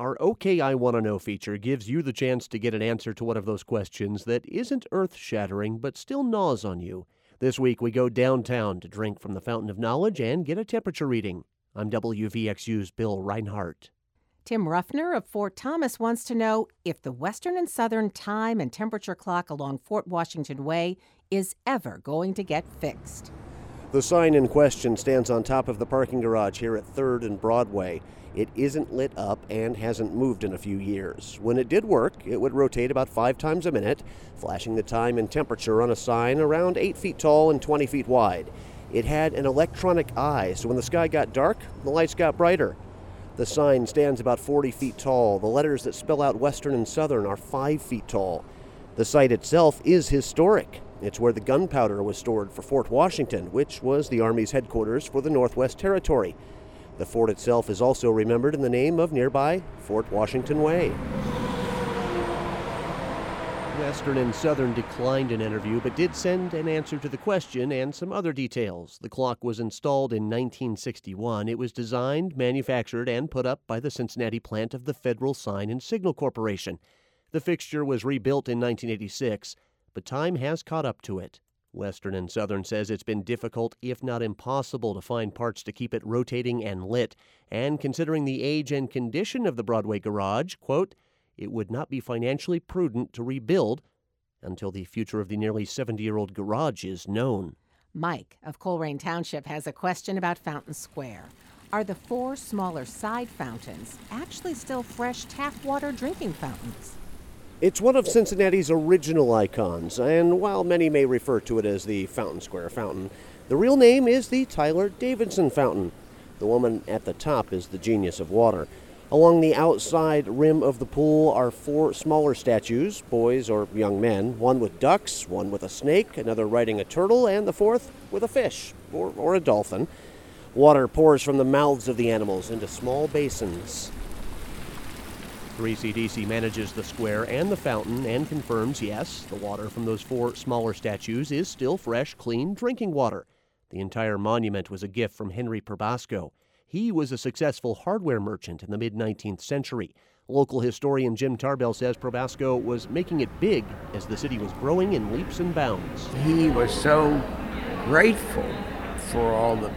Our OK I Want to Know feature gives you the chance to get an answer to one of those questions that isn't earth shattering but still gnaws on you. This week we go downtown to drink from the fountain of knowledge and get a temperature reading. I'm WVXU's Bill Rinehart. Tim Ruffner of Fort Thomas wants to know if the western and southern time and temperature clock along Fort Washington Way is ever going to get fixed. The sign in question stands on top of the parking garage here at 3rd and Broadway. It isn't lit up and hasn't moved in a few years. When it did work, it would rotate about five times a minute, flashing the time and temperature on a sign around 8 feet tall and 20 feet wide. It had an electronic eye, so when the sky got dark, the lights got brighter. The sign stands about 40 feet tall. The letters that spell out Western and Southern are 5 feet tall. The site itself is historic. It's where the gunpowder was stored for Fort Washington, which was the Army's headquarters for the Northwest Territory. The fort itself is also remembered in the name of nearby Fort Washington Way. Western and Southern declined an interview but did send an answer to the question and some other details. The clock was installed in 1961. It was designed, manufactured, and put up by the Cincinnati plant of the Federal Sign and Signal Corporation. The fixture was rebuilt in 1986, but time has caught up to it. Western and Southern says it's been difficult, if not impossible, to find parts to keep it rotating and lit. And considering the age and condition of the Broadway garage, quote, it would not be financially prudent to rebuild until the future of the nearly 70 year old garage is known. Mike of Colerain Township has a question about Fountain Square. Are the four smaller side fountains actually still fresh tap water drinking fountains? It's one of Cincinnati's original icons, and while many may refer to it as the Fountain Square Fountain, the real name is the Tyler Davidson Fountain. The woman at the top is the genius of water. Along the outside rim of the pool are four smaller statues, boys or young men, one with ducks, one with a snake, another riding a turtle, and the fourth with a fish or, or a dolphin. Water pours from the mouths of the animals into small basins. 3CDC manages the square and the fountain and confirms yes, the water from those four smaller statues is still fresh, clean drinking water. The entire monument was a gift from Henry Probasco. He was a successful hardware merchant in the mid 19th century. Local historian Jim Tarbell says Probasco was making it big as the city was growing in leaps and bounds. He was so grateful for all the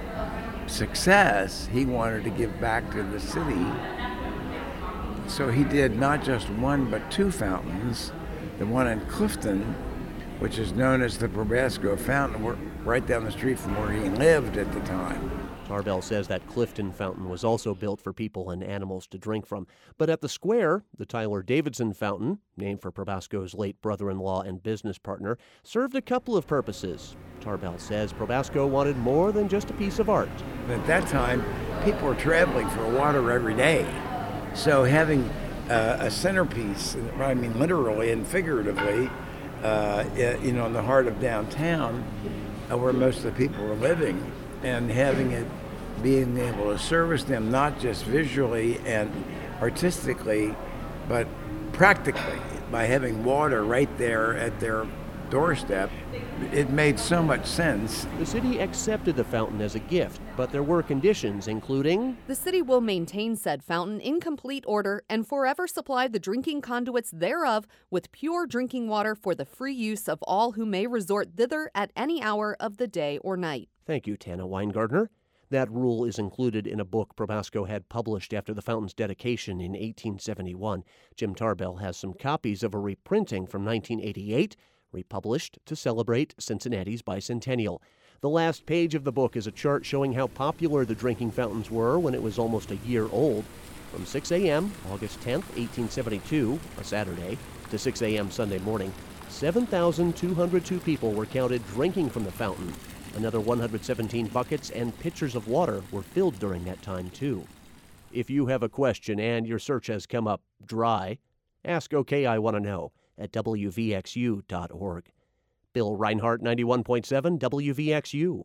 success, he wanted to give back to the city so he did not just one but two fountains. The one in Clifton, which is known as the Probasco Fountain, right down the street from where he lived at the time. Tarbell says that Clifton fountain was also built for people and animals to drink from. But at the square, the Tyler Davidson fountain, named for Probasco's late brother in law and business partner, served a couple of purposes. Tarbell says Probasco wanted more than just a piece of art. At that time, people were traveling for water every day. So having uh, a centerpiece, I mean literally and figuratively, uh, you know, in the heart of downtown, uh, where most of the people are living, and having it being able to service them not just visually and artistically, but practically by having water right there at their doorstep, it made so much sense. The city accepted the fountain as a gift, but there were conditions, including The city will maintain said fountain in complete order and forever supply the drinking conduits thereof with pure drinking water for the free use of all who may resort thither at any hour of the day or night. Thank you, Tana Weingartner. That rule is included in a book Probasco had published after the fountain's dedication in 1871. Jim Tarbell has some copies of a reprinting from 1988 republished to celebrate Cincinnati's bicentennial. The last page of the book is a chart showing how popular the drinking fountains were when it was almost a year old. From 6 a.m., August 10, 1872, a Saturday, to 6 a.m. Sunday morning, 7,202 people were counted drinking from the fountain. Another 117 buckets and pitchers of water were filled during that time, too. If you have a question and your search has come up dry, ask OK I Want to Know at WVXU.org. Bill Rinehart, 91.7 WVXU.